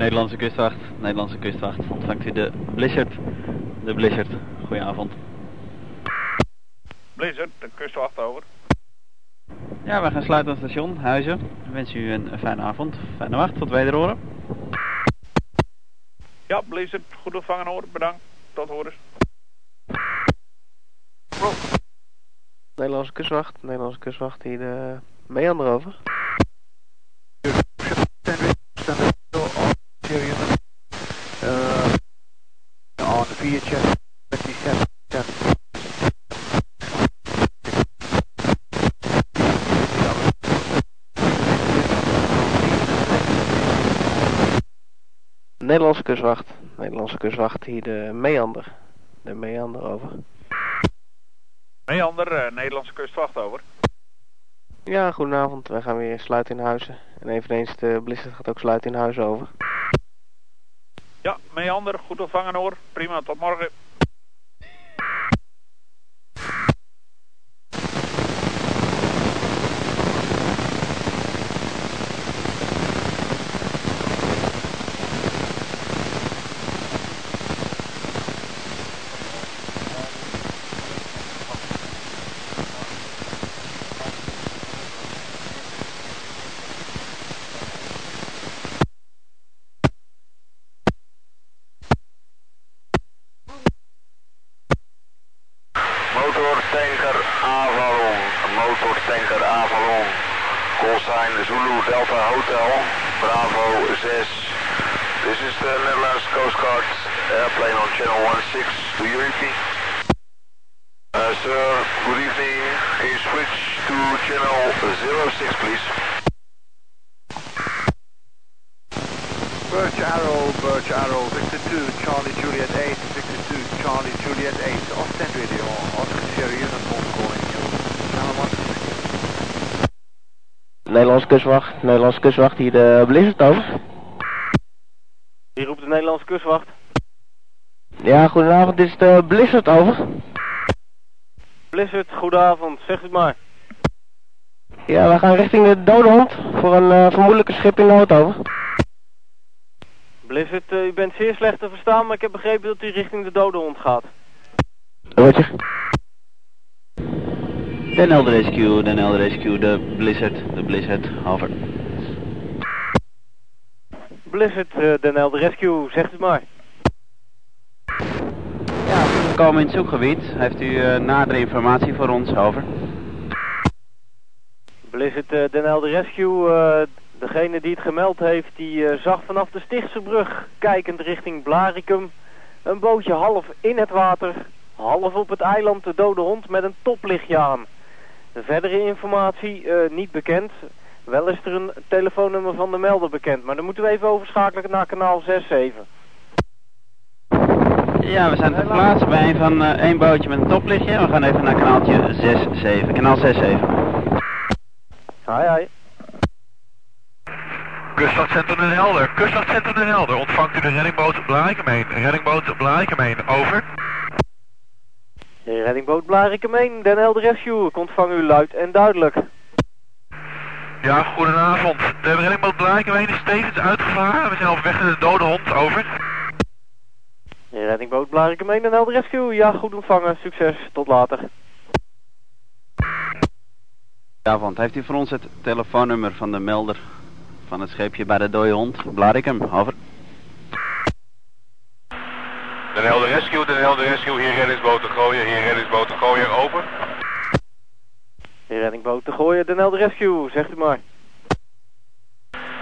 Nederlandse kustwacht, Nederlandse kustwacht. Ontvangt u de Blizzard? De Blizzard. Goedenavond. Blizzard, de kustwacht over. Ja, we gaan sluiten aan het station, Huizen. Ik wens u een fijne avond, fijne wacht, tot wederhoren. Ja, Blizzard, goed ontvangen hoor, bedankt. Tot horens. Nederlandse kustwacht, Nederlandse kustwacht hier de meander over. on VHS 27 Nederlandse kustwacht, Nederlandse kustwacht hier de meander. De meander over. Meander, uh, Nederlandse kustwacht over. Ja, goedenavond. Wij gaan weer sluiten in huizen. En eveneens de Blizzard gaat ook sluiten in huizen over. Ja, Meander, goed ontvangen hoor. Prima, tot morgen. Motortanker Avalon, motortanker Avalon. Callsign Zulu Delta Hotel, Bravo 6. This is the Netherlands Coast Guard airplane on channel 16. Do you repeat? Uh, sir, good evening. Can you switch to channel 06 please? Birch Arrow, Birch Arrow, Victor 2, Charlie Juliet 8, Victor 2, Charlie Juliet 8, Austin Radio, Oscar Sierra Uniform calling you, channel 16. Nederlandse kustwacht, Nederlandse kustwacht hier de Blizzard over. Hier roept de Nederlandse kustwacht. Ja, goedenavond, dit is de Blizzard over. Blizzard, goedenavond, zegt het maar. Ja, we gaan richting de Dode Hond voor een uh, vermoedelijke schip in nood over. Blizzard, uh, u bent zeer slecht te verstaan, maar ik heb begrepen dat u richting de dode hond gaat. Roger. Den Helder Rescue, Den Helder Rescue, de Blizzard, de Blizzard, over. Blizzard, uh, Den Helder Rescue, zegt het maar. Ja, we komen in het zoekgebied. Heeft u uh, nadere informatie voor ons, over? Blizzard, uh, Den Helder Rescue, Degene die het gemeld heeft, die uh, zag vanaf de Stichtse brug, kijkend richting Blaricum, een bootje half in het water, half op het eiland de dode hond met een toplichtje aan. De verdere informatie uh, niet bekend. Wel is er een telefoonnummer van de melder bekend, maar dan moeten we even overschakelen naar kanaal 67. Ja, we zijn ter plaatse bij een van uh, één bootje met een toplichtje. We gaan even naar kanaaltje 67, kanaal 67. Hi, hi. Kustwachtcentrum Den Helder, Kustwachtcentrum Den Helder, ontvangt u de reddingboot Blarikumeen, reddingboot Blarikumeen, over. Reddingboot Blarikumeen, Den Helder Rescue, ik ontvang u luid en duidelijk. Ja, goedenavond. De reddingboot Blarikumeen is tevens uitgevaren, we zijn op weg naar de dode hond, over. Reddingboot Blarikumeen, Den Helder Rescue, ja, goed ontvangen, succes, tot later. Goedenavond, heeft u voor ons het telefoonnummer van de melder van het scheepje bij de dode hond, Blarikum, over. Den Helder Rescue, Den Helder Rescue, hier reddingsboot te gooien, hier reddingsboot te gooien, over. Hier reddingboot te gooien, Den Helder Rescue, zegt u maar.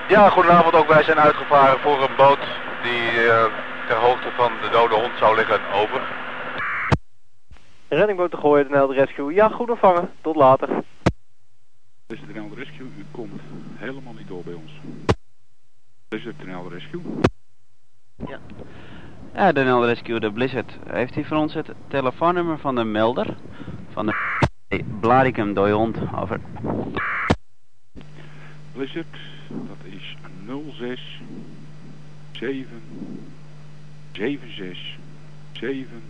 Ja, goedenavond ook, wij zijn uitgevaren voor een boot die uh, ter hoogte van de dode hond zou liggen, over. Reddingboot te gooien, Den Helder Rescue, ja, goed ontvangen, tot later. Dit is de Helder Rescue, u komt helemaal niet door bij ons. Dit is de Helder Rescue. Ja. Ja, de Helder Rescue, de Blizzard. Heeft hij voor ons het telefoonnummer van de melder? Van de Blaricum Dode Hond, over. Blizzard, dat is 06 7 76 7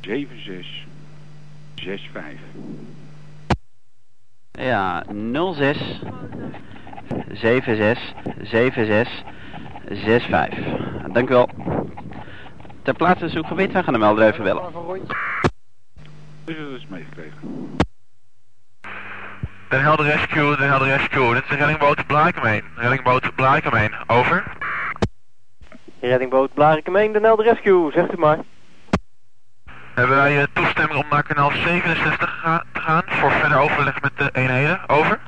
76 65. Ja, 06 76 76 65. Dank u wel. Ter plaatse zoekgebied, wij gaan de melder even bellen. Dus dat is meegekregen. Den Helder Rescue, Den Helder Rescue. Dit is de reddingboot Blaakameen. Reddingboot Blaakameen, over. Reddingboot Blarikum de Nelde Rescue, zegt u maar. Hebben wij eh, toestemming om naar kanaal 67 ga- te gaan voor verder overleg met de eenheden, over.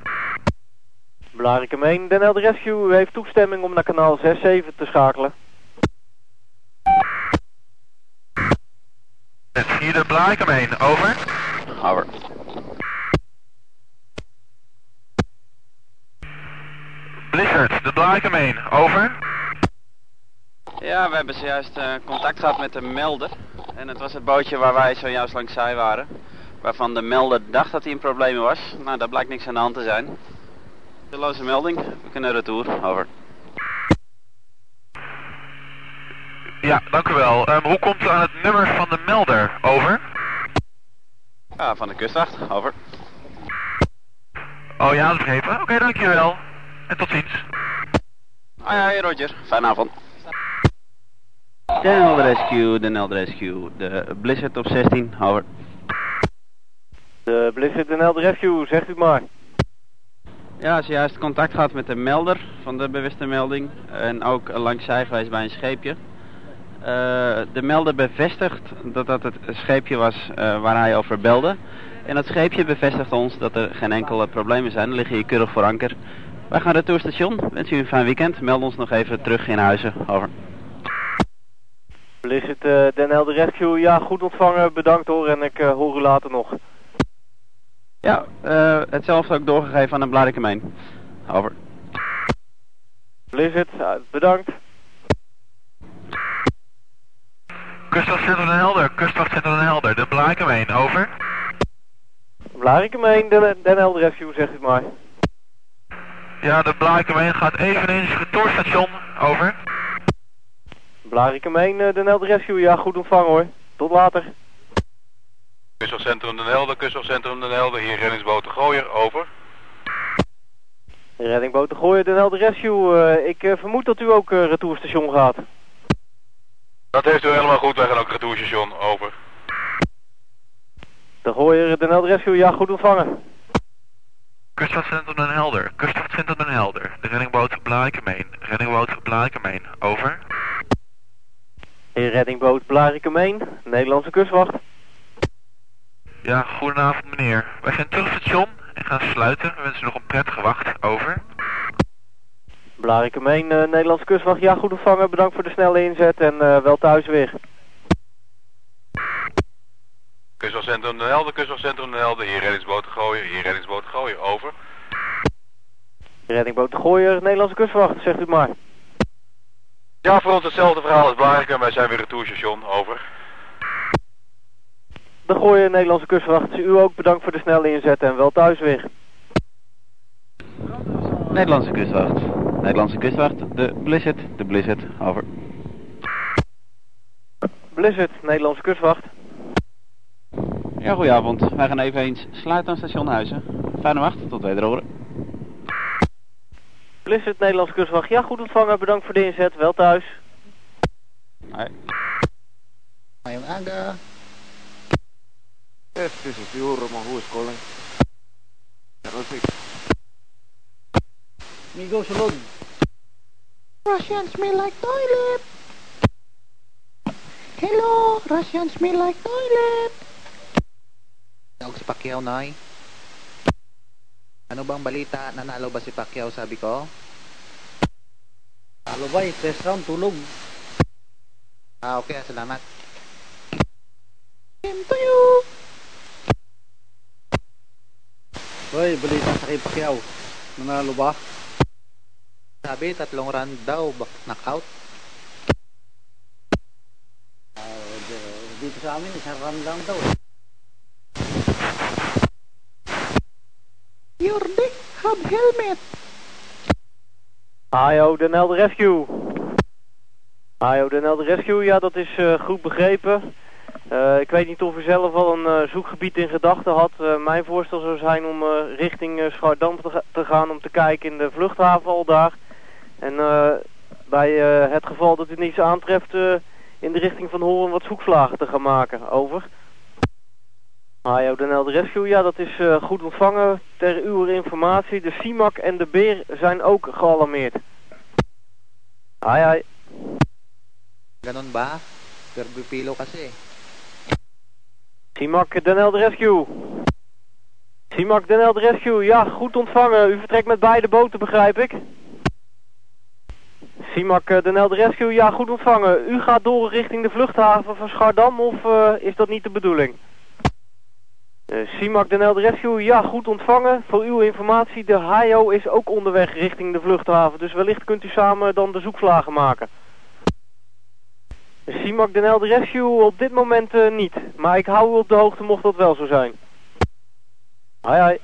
Blarikum 1, Den Helder Rescue, u heeft toestemming om naar kanaal 67 te schakelen. Het hier de Blaakameen, over. Over. Blizzard, de Blaakameen, over. Ja, we hebben zojuist eh, contact gehad met de melder. En het was het bootje waar wij zojuist langs zij waren. Waarvan de melder dacht dat hij in problemen was. Nou, daar blijkt niks aan de hand te zijn. De loze melding. We kunnen retour. Over. Ja, dank u wel. Ehm, hoe komt u aan het nummer van de melder, over? Ja, van de kustwacht. Over. Oh ja, dat begrepen. Oké, dankjewel. En tot ziens. Ah ja, hey Roger. Fijne avond. De Rescue, de Rescue. De Blizzard op 16. Over. De Blizzard Den Helder Rescue, zegt u maar. Ja, zojuist contact gehad met de melder van de bewuste melding. En ook langs zij geweest bij een scheepje. Eh, de melder bevestigt dat dat het scheepje was eh, waar hij over belde. En dat scheepje bevestigt ons dat er geen enkele problemen zijn. We liggen hier keurig voor anker. Wij gaan retour station. Wens u een fijn weekend. Meld ons nog even terug in huizen. Over. Blizzard eh, Den Helder Rescue, ja, goed ontvangen, bedankt hoor. En ik eh, hoor u later nog. Ja, eh, hetzelfde ook doorgegeven aan de Bladikemeen. Over. Blizzard, eh, bedankt. Kustwachtcentrum Den Helder, Kustwachtcentrum Den Helder, de Blaakameen, over. Blarikum 1, Den, Den Helder Rescue, zegt u maar. Ja, de Blaakameen gaat eveneens het retourstation, over. Blarikum 1, eh, Den Helder Rescue, ja, goed ontvangen hoor. Tot later. Kustwachtcentrum Den Helder, Kustwachtcentrum Den Helder, hier reddingsboot de Gooier, over. Reddingboot de Gooien, Den Helder Rescue. eh, ik eh, vermoed dat u ook eh, retourstation gaat. Dat heeft u helemaal goed, wij gaan ook retourstation, over. De Gooier, Den Helder Rescue, ja, goed ontvangen. Kustwachtcentrum Den Helder, Kustwachtcentrum Den Helder, de reddingboot Blaakameen, reddingboot Blaakameen, over. Reddingboot Blarikum 1, Nederlandse kustwacht. Ja, goedenavond meneer. Wij zijn terug station en gaan sluiten. We wensen u nog een prettige wacht, over. Blarikum 1, eh, Nederlandse kustwacht, ja, goed ontvangen. Bedankt voor de snelle inzet en eh, wel thuis weer. Kustwachtcentrum Den Helder, Kustwachtcentrum Den Helder, hier reddingsboot de Gooier, hier reddingsboot de Gooier, over. Reddingboot de Gooier, Nederlandse kustwacht, zegt u maar. Ja, voor ons hetzelfde verhaal als Blarikum, wij zijn weer retourstation, over. De Gooier, Nederlandse kustwacht, u ook bedankt voor de snelle inzet en wel thuis weer. Nederlandse kustwacht. Nederlandse kustwacht. De Blizzard. De Blizzard. Over. Blizzard, Nederlandse kustwacht. Ja, goedenavond. Wij gaan even eens sluiten aan station Huizen. Fijne wacht. Tot wederhoren. Blizzard, Nederlandse kustwacht, ja, goed ontvangen. Bedankt voor de inzet, wel thuis. Hoi. Aga. Yes, this is Euro, maar who is calling? Six. Migo sulod. Russians smell like toilet. Hello, Russians smell like toilet. Tawag si Pacquiao, Noy. Ano bang balita? Nanalo ba si Pacquiao, sabi ko? Talo ba? First round, tulog. Ah, okay. Salamat. Same to you. Hoy, balita sa kay Pacquiao. Nanalo ba? Sabi, tatlong round daw, knockout. dito sa amin, isang round lang daw. Your dick have helmet. AIO Den Helder Rescue. AIO Den Helder Rescue, ja dat is eh, goed begrepen. Eh, ik weet niet of u zelf al een eh, zoekgebied in gedachten had. Eh, mijn voorstel zou zijn om richting Schouwdam te, te gaan om te kijken in de vluchthaven al daar. En Bij het geval dat u niets aantreft in de richting van Horen wat zoekslagen te gaan maken. Over. Hajo Den Helder Rescue, ja dat is goed ontvangen. Ter uw informatie, de CIMAC en de Beer zijn ook gealarmeerd. Hai hai. Ganon ba? Pilo kasi. CIMAC Den Helder Rescue. CIMAC Den Helder Rescue, ja goed ontvangen. U vertrekt met beide boten begrijp ik. CIMAC eh, Den Helder Rescue, ja goed ontvangen. U gaat door richting de vluchthaven van Schardam of eh, is dat niet de bedoeling? Uh, CIMAC Den Helder Rescue, ja goed ontvangen. Voor uw informatie, de HIO is ook onderweg richting de vluchthaven. Dus wellicht kunt u samen dan de zoekvlagen maken. CIMAC Den Helder Rescue op dit moment eh, niet. Maar ik hou u op de hoogte mocht dat wel zo zijn. Hai hai.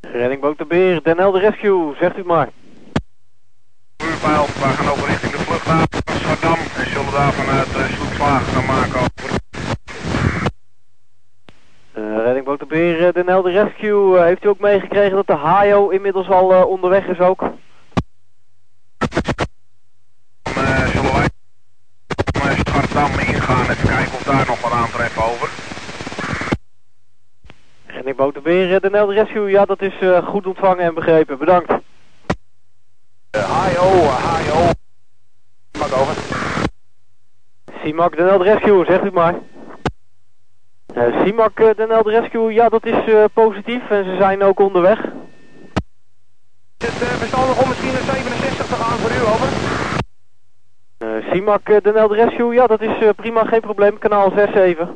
Reddingboot de Beer, Den Helder Rescue, zegt u het maar. Vuurpijl, we gaan over richting de vluchthaven van Amsterdam en zullen daar vanuit uh, zoekslagen gaan maken over. Uh, reddingboot de Beer, Den Helder Rescue, heeft u ook meegekregen dat de HIO inmiddels al onderweg is ook? Even kijken of daar nog wat aantreffen over. Reddingboot de Beer, Den Helder Rescue, ja dat is uh, goed ontvangen en begrepen, bedankt. Uh, HIO, HIO. Mag over. CIMAC Den Helder Rescue, zegt u maar. Uh, uh, Den Helder Rescue, ja dat is uh, positief en ze zijn ook onderweg. Is het verstandig om misschien een 67 te gaan voor u, over? Uh, CIMAC Den Helder Rescue, ja dat is uh, prima, geen probleem, kanaal 67.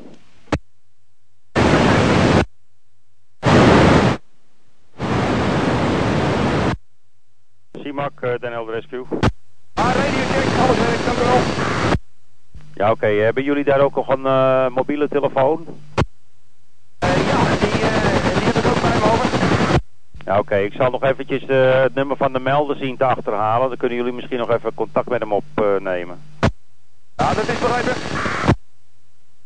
CIMAC uh, Den Helder Rescue. Ah, radio check, alles werkt, dank u wel. Ja, oké. Okay. Hebben jullie daar ook nog een uh, mobiele telefoon? Uh, ja, die, uh, die heb ik ook bij me over. Ja, oké. Okay. Ik zal nog eventjes uh, het nummer van de melder zien te achterhalen. Dan kunnen jullie misschien nog even contact met hem opnemen. ja, dat is begrepen.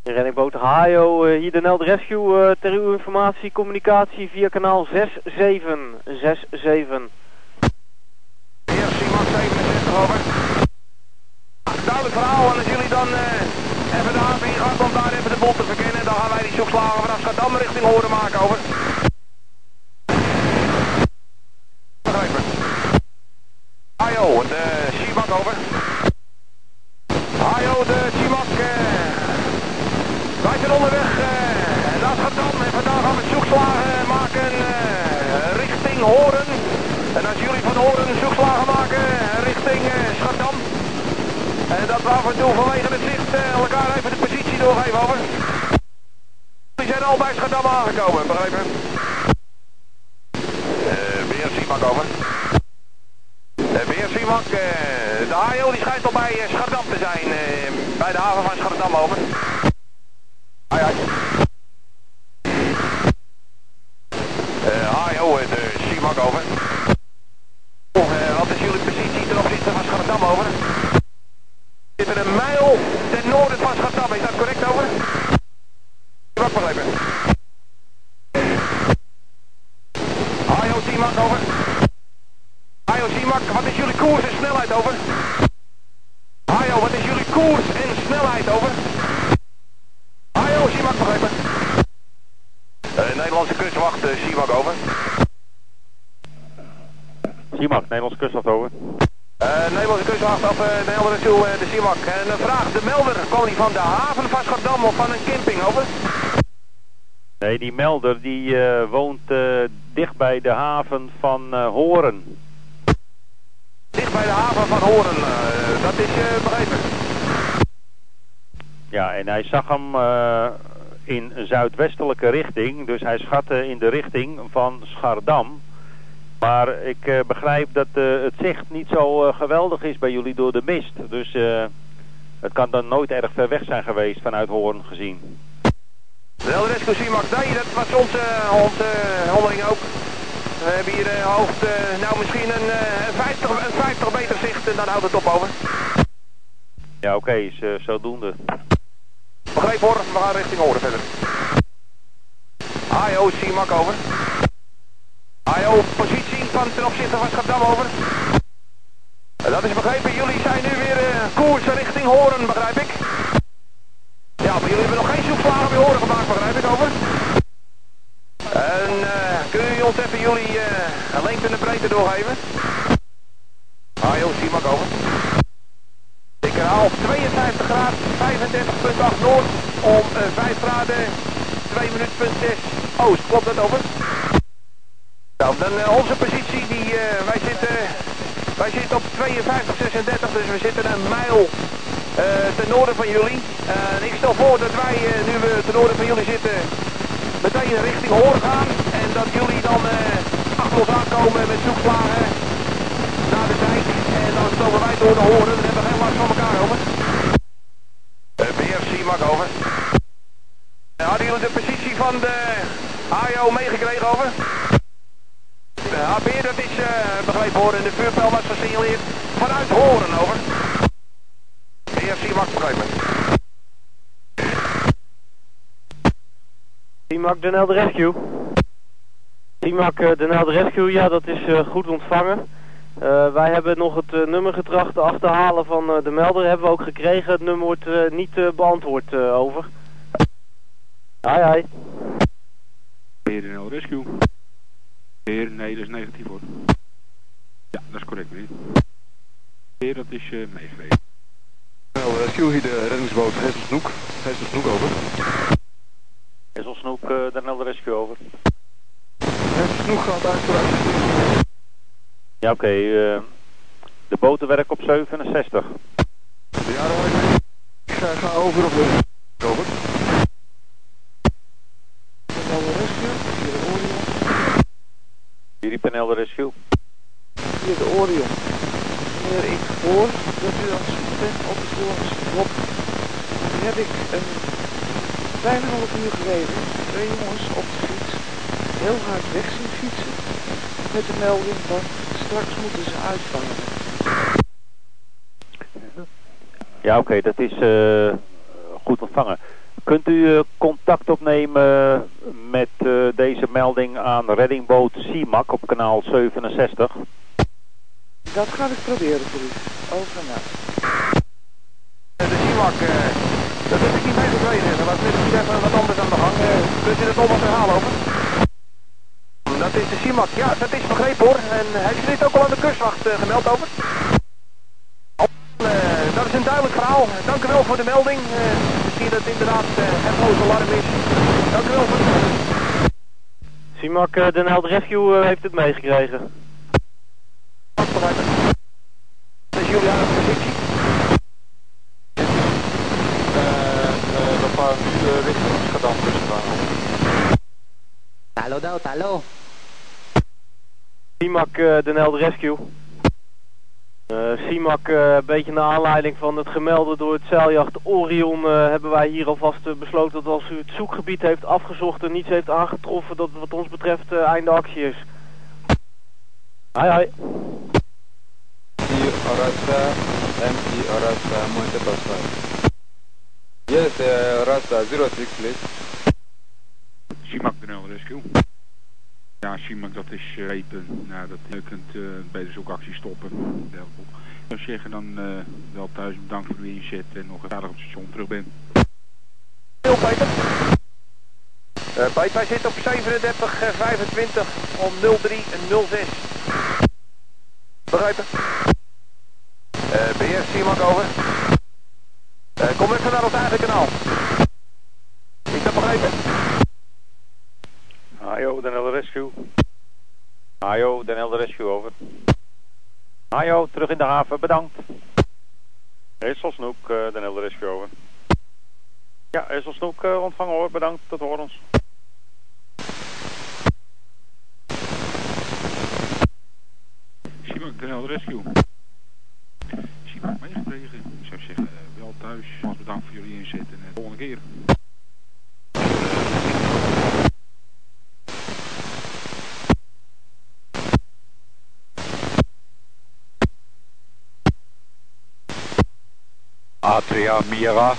De reddingboot Hajo, hier de Neld Rescue. ter uw informatie, communicatie via kanaal 6767. Heer Simon 67 over. Duidelijk verhaal en als jullie dan uh, even de haven ingaan om daar even de bol te verkennen, dan gaan wij die zoekslagen vanaf Schaddam richting Horen maken over. Begrepen. De Simak over. Hajo, de Simak. Uh, wij zijn onderweg uh, naar Schaddam en vandaag gaan we zoekslagen maken richting Horen. En als jullie van Horen zoekslagen maken richting Schaddam, en dat we af en toe vanwege het zicht elkaar even de positie doorgeven over. Die zijn al bij Schaddam aangekomen, begrepen? Uh, weer Simak over. Uh, de AIO die schijnt al bij uh, Schaddam te zijn, uh, bij de haven van Schaddam over. Ai, ai. Uh, AIO, de Simak over. Uh, wat is jullie positie ten opzichte van Schaddam over? We zitten een mijl ten noorden van Schaddam, is dat correct over? Wat begrepen? IOC Mak over. IOC Mak, wat is jullie koers en snelheid over? IO, wat is jullie koers en snelheid over? IOC Mak begrepen. Uh, Nederlandse kustwacht, uh, CIMAC over. CIMAC, Nederlandse kustwacht over. Uh, Nederlandse kustwacht af uh, de toe, de CIMAC. En een vraag, de melder, kwam die van de haven van Schaddam of van een camping, over? Nee, die melder die woont dicht bij de haven van Horen. Dicht bij de haven van Horen, dat is begrepen. Ja, en hij zag hem in zuidwestelijke richting, dus hij schatte in de richting van Schardam. Maar ik uh, begrijp dat uh, het zicht niet zo uh, geweldig is bij jullie door de mist. Dus het kan dan nooit erg ver weg zijn geweest vanuit Hoorn gezien. Wel, Resco Simak, nee, dat was onze, onze ook. We hebben hier hoofd, nou misschien een, een, 50, een 50 meter zicht en dan houdt het op over. Ja, oké, okay, is zodoende. Begreep hoor, we gaan richting Hoorn verder. AIO Simak over. AIO, positie van ten opzichte van Schaddam over. Dat is begrepen, jullie zijn nu weer eh, koers richting Horen, begrijp ik? Ja, maar jullie hebben nog geen zoekslagen bij Horen gemaakt, begrijp ik, over? En eh, kunnen jullie ons even jullie eh, lengte en de breedte doorgeven? Zie maar over. Ik herhaal 52 graden, 35.8 noord om eh, 5 graden, 2 minuten punt 6 oost. Klopt dat over? Nou, dan eh, onze positie, die, eh, wij, zitten, wij zitten op 52, 36, dus we zitten een mijl eh, ten noorden van jullie. Ik stel voor dat wij, eh, nu we ten noorden van jullie zitten, meteen richting Hoorn gaan. En dat jullie dan eh, achter ons aankomen met zoekslagen naar de dijk. En dan stomen wij door de Hoorn. Dan hebben we geen last van elkaar, over. Uh, BFC, mag over. Eh, hadden jullie de positie van de AO meegekregen, over? De HB, dat is eh begrepen horen. De vuurpijl was gesignaleerd vanuit Horen, over. BFC, mag begrepen. Den Helder Rescue. Timak eh, Helder Rescue, ja dat is eh, goed ontvangen. Eh, wij hebben nog het eh, nummer getracht te achterhalen van eh, de melder. Hebben we ook gekregen. Het nummer wordt eh, niet eh, beantwoord eh, over. Hai hai. Heer NL Rescue. Heer, nee, dat is negatief hoor. Ja, dat is correct meneer. Heer, dat is uh. NL Rescue, hier de reddingsboot Hesselsnoek. Hesselsnoek over. Hesselsnoek, uh, Den Helder Rescue over. Hesselsnoek gaat uit vooruit. Ja, oké. eh, de botenwerk op 67. Ja, dan ik ga, ga over op de... Over. NL Rescue, hier de Orion. Jullie panel Rescue. Hier de Orion. Meneer, ik hoor dat u aan het zoeken bent op de Rob. Nu heb ik een bijna half uur geleden twee jongens op de fiets heel hard weg zien fietsen. Met de melding van straks moeten ze uitvaren. Ja, oké, dat is eh, goed ontvangen. Kunt u eh, contact opnemen met eh, deze melding aan reddingboot CIMAC op kanaal 67? Dat ga ik proberen voor u. Over en uit. De CIMAC, eh, dat heb ik niet meegekregen. Er was net iets even wat anders aan de gang. Eh, kunt u dat nog wat herhalen, over? Dat is de CIMAC. Ja, dat is begrepen hoor. En heeft u dit ook al aan de kustwacht eh, gemeld, over? Eh, dat is een duidelijk verhaal. Dank u wel voor de melding. Inderdaad eh, het hoge alarm is. Dank u wel voor de melding. Simak eh, Den Helder Rescue eh, heeft het meegekregen. Dat is jullie aan de positie. we gaan nu richting Amsterdam tussenbaan. Talo daw, talo. Simak Den Helder Rescue. Eh Simak, eh, een beetje naar aanleiding van het gemelde door het zeiljacht Orion, eh, hebben wij hier alvast besloten dat als u het zoekgebied heeft afgezocht en niets heeft aangetroffen, dat het wat ons betreft eh, einde actie is. Hai. Hier Arasta, MC Arasta, Monte Pascal. Yes, uh, Arasta, 06 please. CIMAC de Rescue. Ja, CIMAC dat is repen. Nou, dat je kunt uh, bij de zoekactie stoppen. Ik zou zeggen dan uh, wel thuis bedankt voor uw inzet en nog een aardig op het station terug bent. Heel Peter. Peter, wij zitten op 37, uh, 25 om 03 en 06. Begrijpen? Uh, CIMAC over. Uh, kom even naar ons eigen kanaal. Is dat begrepen? Hajo, Den Helder Rescue. Hajo, Den Helder Rescue, over. Hajo, terug in de haven, bedankt. Hesselsnoek, uh, Den Helder Rescue, over. Ja, Hesselsnoek, uh, ontvangen hoor, bedankt, tot hoor ons. CIMAC de NL Rescue. CIMAC meegekregen. Ik zou zeggen, uh, wel thuis. Bedankt voor jullie inzet en de volgende keer. Atria Mira.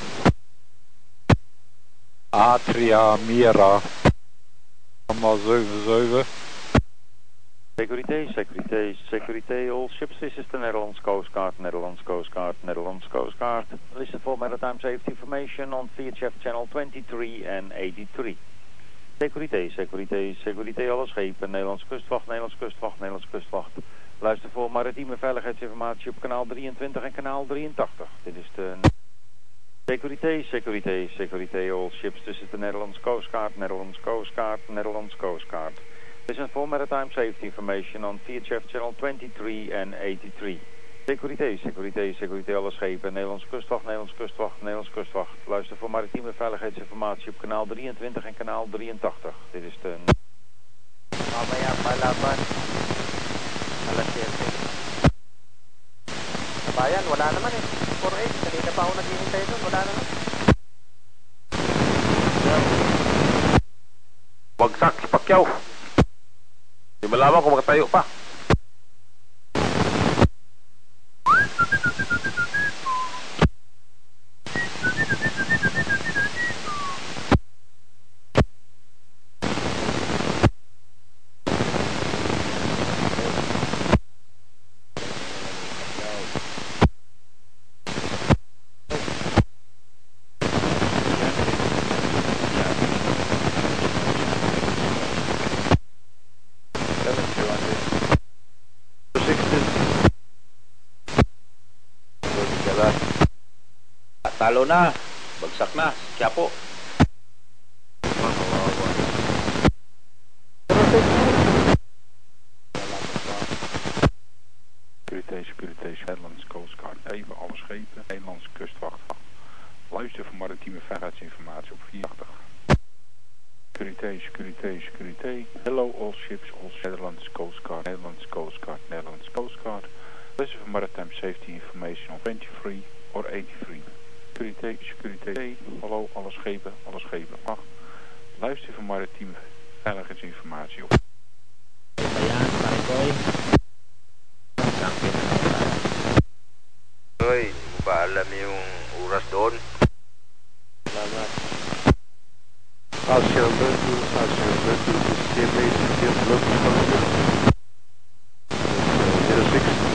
Atria Mira. Allemaal 77. Securité, securité, securité, all ships. This is the Netherlands Coast Guard, Netherlands Coast Guard, Netherlands Coast Guard. Listen for maritime safety information on VHF channel 23 and 83. Securité, securité, securité, alle schepen, Nederlands kustwacht, Nederlands kustwacht, Nederlands kustwacht. Luister voor maritieme veiligheidsinformatie op kanaal 23 en kanaal 83. Dit is de... Securité, securité, securité, all ships. This is the Netherlands Coast Guard, Netherlands Coast Guard, Netherlands Coast Guard. Listen for maritime safety information on VHF channel 23 and 83. Securité, securité, securité, alle schepen, Nederlands kustwacht, Nederlands kustwacht, Nederlands kustwacht. Luister voor maritieme veiligheidsinformatie op kanaal 23 en kanaal 83. Dit is de... Kabayan, wala naman eh. 4-8, kanina pa ako naghihintay doon, wala naman. Bagsak si Pacquiao. Di malaman kung makatayo pa. Talo na. Bagsak na. Quiapo. Securité, securité, Nederlands Coast Guard. Even alle schepen, Nederlandse kustwacht. Luister voor maritieme veiligheidsinformatie op 84. Securité, securité, securité. Hello all ships, all Netherlands Coast Guard, Netherlands Coast Guard, Netherlands Coast Guard. Listen for maritime safety information on 23 or 83. Securité. Hallo alle schepen, alle schepen. Mag. Luister voor maritieme veiligheidsinformatie op. Hoy, hindi mo ba alam yung oras doon? Salamat. Asya Bertu, Asya Bertu, CMA, CTF, Lotus Council. 06.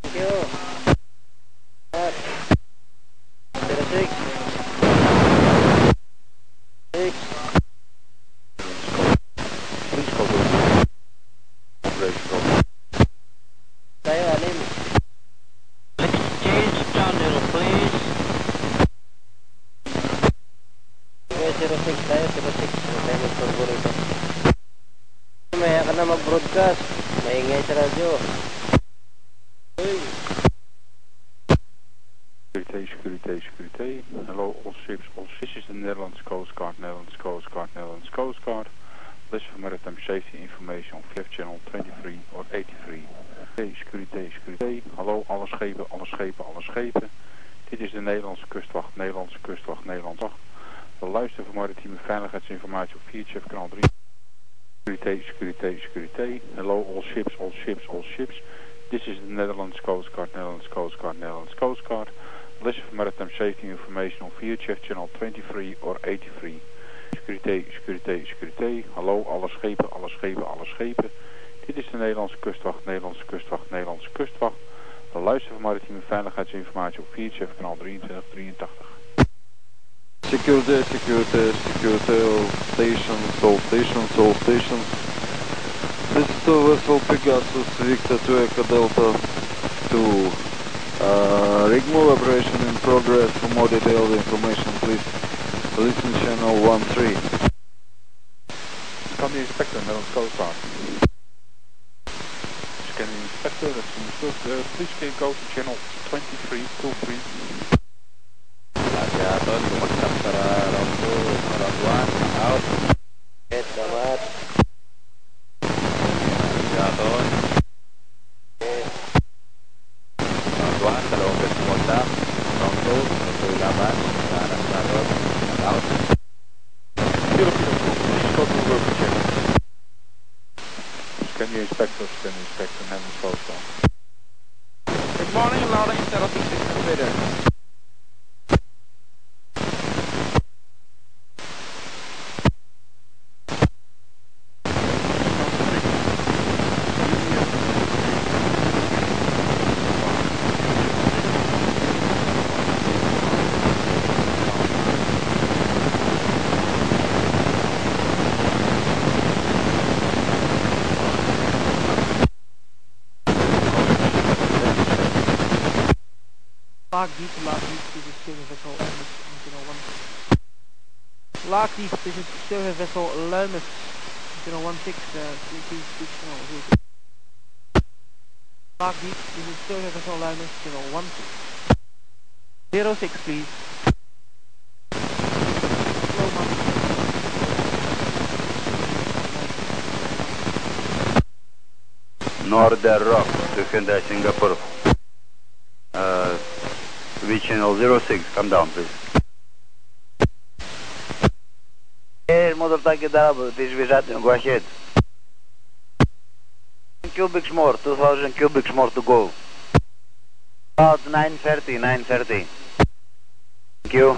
Thank you. At, 06. 6. Tayo, alin? Change channel, please. Okay, 06 tayo, 06. Ano tayo magturbo rito? Maya ka na mag-broadcast. Maingay sa radyo. Uy. Securité, securité, securité. Hello all ships, all ships. This is the Netherlands Coast Guard, Netherlands Coast Guard, Netherlands Coast Guard. Listen for maritime safety information on 5th channel 23 or 83. Hey, securité, securité. Hallo alle schepen, alle schepen, alle schepen. Dit is de Nederlandse kustwacht, Nederlandse kustwacht, Nederlandse wacht. We luisteren voor maritieme veiligheidsinformatie op 4 chef kanaal 3. Securité, securité, securité. Hello all ships, all ships, all ships. This is the Netherlands Coast Guard, Netherlands Coast Guard, Netherlands Coast Guard. Listen for maritime safety information on VHF channel 23 or 83. Securité, securité, securité. Hallo alle schepen, alle schepen, alle schepen. Dit is de Nederlandse kustwacht, Nederlandse kustwacht, Nederlandse kustwacht. We luisteren voor maritieme veiligheidsinformatie op VHF kanaal 23, 83. Security, security, security, all stations, all stations, all stations. This is the vessel Pegasus Victor 2 Echo Delta 2. Uh, rig move operation in progress. For more detailed information, please listen channel 13. Kan de inspector met ons Coast Guard? Scan the inspector, that's understood. Uh, please can go to channel 23, 23. Aviaton, bumagsak sa round Maak die te laat niet to the silver vessel Lumus into one. Lock these to the silver vessel Lumus into one six uh, three two six no zero two. Lock these to the silver vessel Lumus into one six zero six please. Noorderrock, tussen de Singapore. V channel 06, come down please. Hey, motor target double, this is Vization, go ahead. Cubics more, 2000 cubics more to go. About 930, 930. Thank you.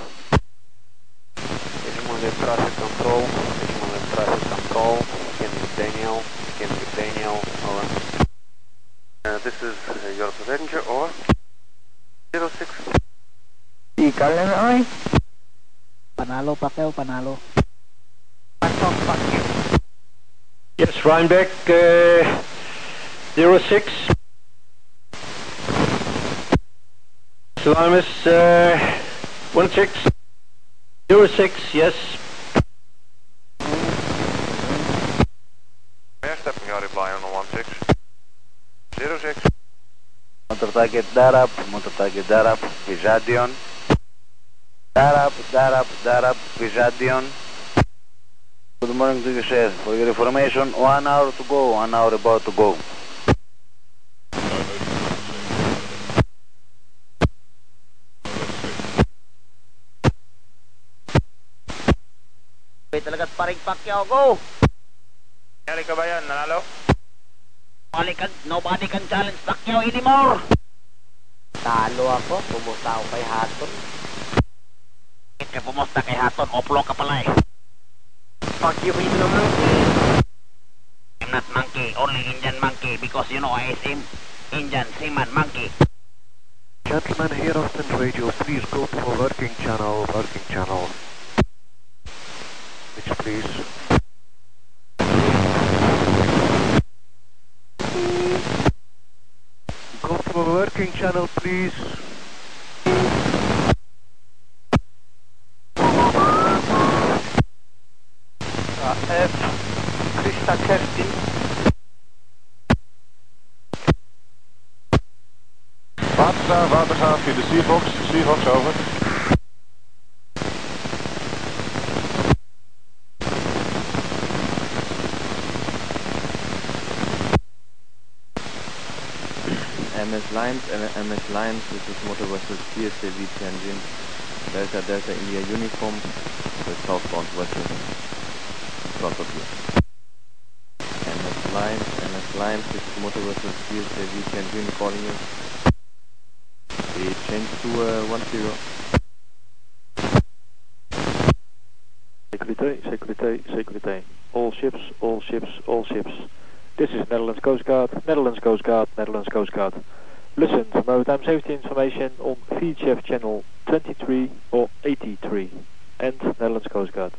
Visual traffic control, visual traffic control, Henry Daniel, Henry Daniel, over. Uh, this is uh, your passenger, over. 06. Si Carlen Oy. Panalo Pacquiao, panalo. Yes, Rhinebeck, uh, 06. Salamis, uh, 16. 06, yes. May I stepping your reply on the 16? 06. Motor target Darab, motor target Darab, Vization. Darab, Darab, Darab, Vization. Good morning to you, sir. For your information, one hour to go, one hour about to go. Wait talaga paring Pacquiao, go! Nangyari ka ba yan? Nanalo? Nobody can, nobody can challenge Pacquiao anymore! Talo ako, pumusta ako kay Hatton. Bakit ka pumusta kay Hatton? Oplo ka pala eh. Fuck you, he's monkey. I'm not monkey, only Indian monkey because you know I is him. Indian seaman monkey. Gentlemen, here Austin Radio, please go to a working channel, working channel. Which please. Go to a working channel, please. F, Krista Kersti. Waterstaaf, watergaaf via de Seafox, Seafox over. Uh, MS Lines, this is motor vessel CSAV Tianjin, Delta Delta India uniform, the southbound vessel in front of you. MS Lines, MS Lines, this is motor vessel CSAV Tianjin calling you. We change to uh, 10. Security, security, security. All ships, all ships, all ships. This is Netherlands Coast Guard, Netherlands Coast Guard, Netherlands Coast Guard. Listen for maritime safety information on VHF channel 23 or 83 and Netherlands Coast Guard.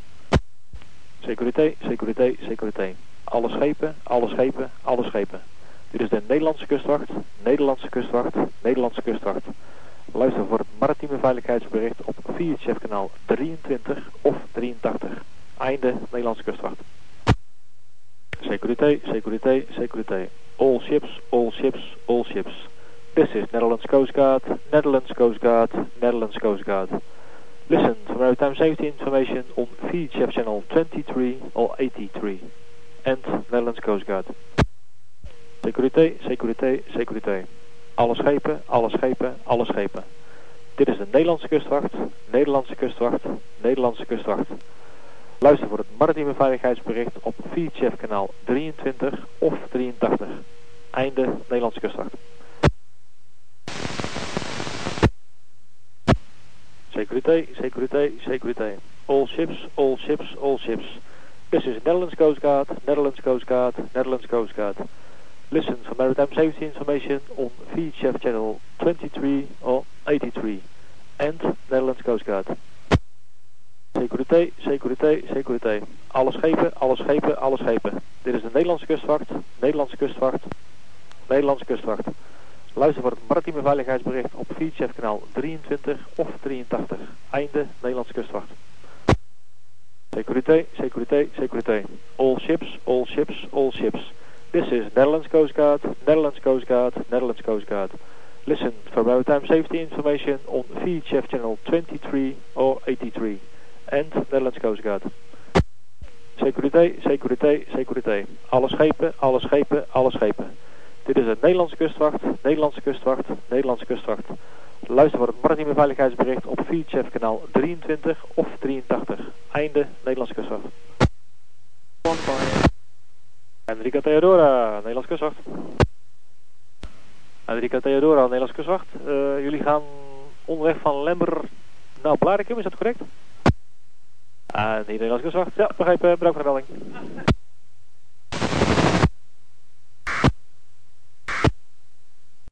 Security, security, security. Alle schepen, alle schepen, alle schepen. Dit is de Nederlandse kustwacht, Nederlandse kustwacht, Nederlandse kustwacht. Luister voor het maritieme veiligheidsbericht op VHF kanaal 23 of 83. Einde Nederlandse kustwacht. Security, security, security. All ships, all ships, all ships. This is Netherlands Coast Guard, Netherlands Coast Guard, Netherlands Coast Guard. Listen for maritime safety information on VHF channel 23 or 83 and Netherlands Coast Guard. Security, security, security. Alle schepen, alle schepen, alle schepen. Dit is de Nederlandse kustwacht, Nederlandse kustwacht, Nederlandse kustwacht. Luister voor het maritieme veiligheidsbericht op VHF kanaal 23 of 83. Einde Nederlandse kustwacht. Security, security, security. All ships, all ships, all ships. This is Netherlands Coast Guard, Netherlands Coast Guard, Netherlands Coast Guard. Listen for maritime safety information on VHF channel 23 or 83 and Netherlands Coast Guard. Securité, securité, securité. Alle schepen, alle schepen, alle schepen. Dit is de Nederlandse kustwacht, Nederlandse kustwacht, Nederlandse kustwacht. Luister voor het maritieme veiligheidsbericht op VHF kanaal 23 of 83. Einde Nederlandse kustwacht. Securité, securité, securité. All ships, all ships, all ships. This is Netherlands Coast Guard, Netherlands Coast Guard, Netherlands Coast Guard. Listen for maritime safety information on VHF channel 23 or 83. And Netherlands Coast Guard. Securité, securité, securité. Alle schepen, alle schepen, alle schepen. Dit is het Nederlandse kustwacht, Nederlandse kustwacht, Nederlandse kustwacht. Luister voor het maritieme veiligheidsbericht op VHF kanaal 23 of 83. Einde Nederlandse kustwacht. Enrica Theodora, Nederlandse kustwacht. Enrica Theodora, Nederlandse kustwacht. Uh, jullie gaan onderweg van Lember naar Blarikum, is dat correct? Hier Nederlandse kustwacht. Ja, begrijpen. Bedankt voor de melding.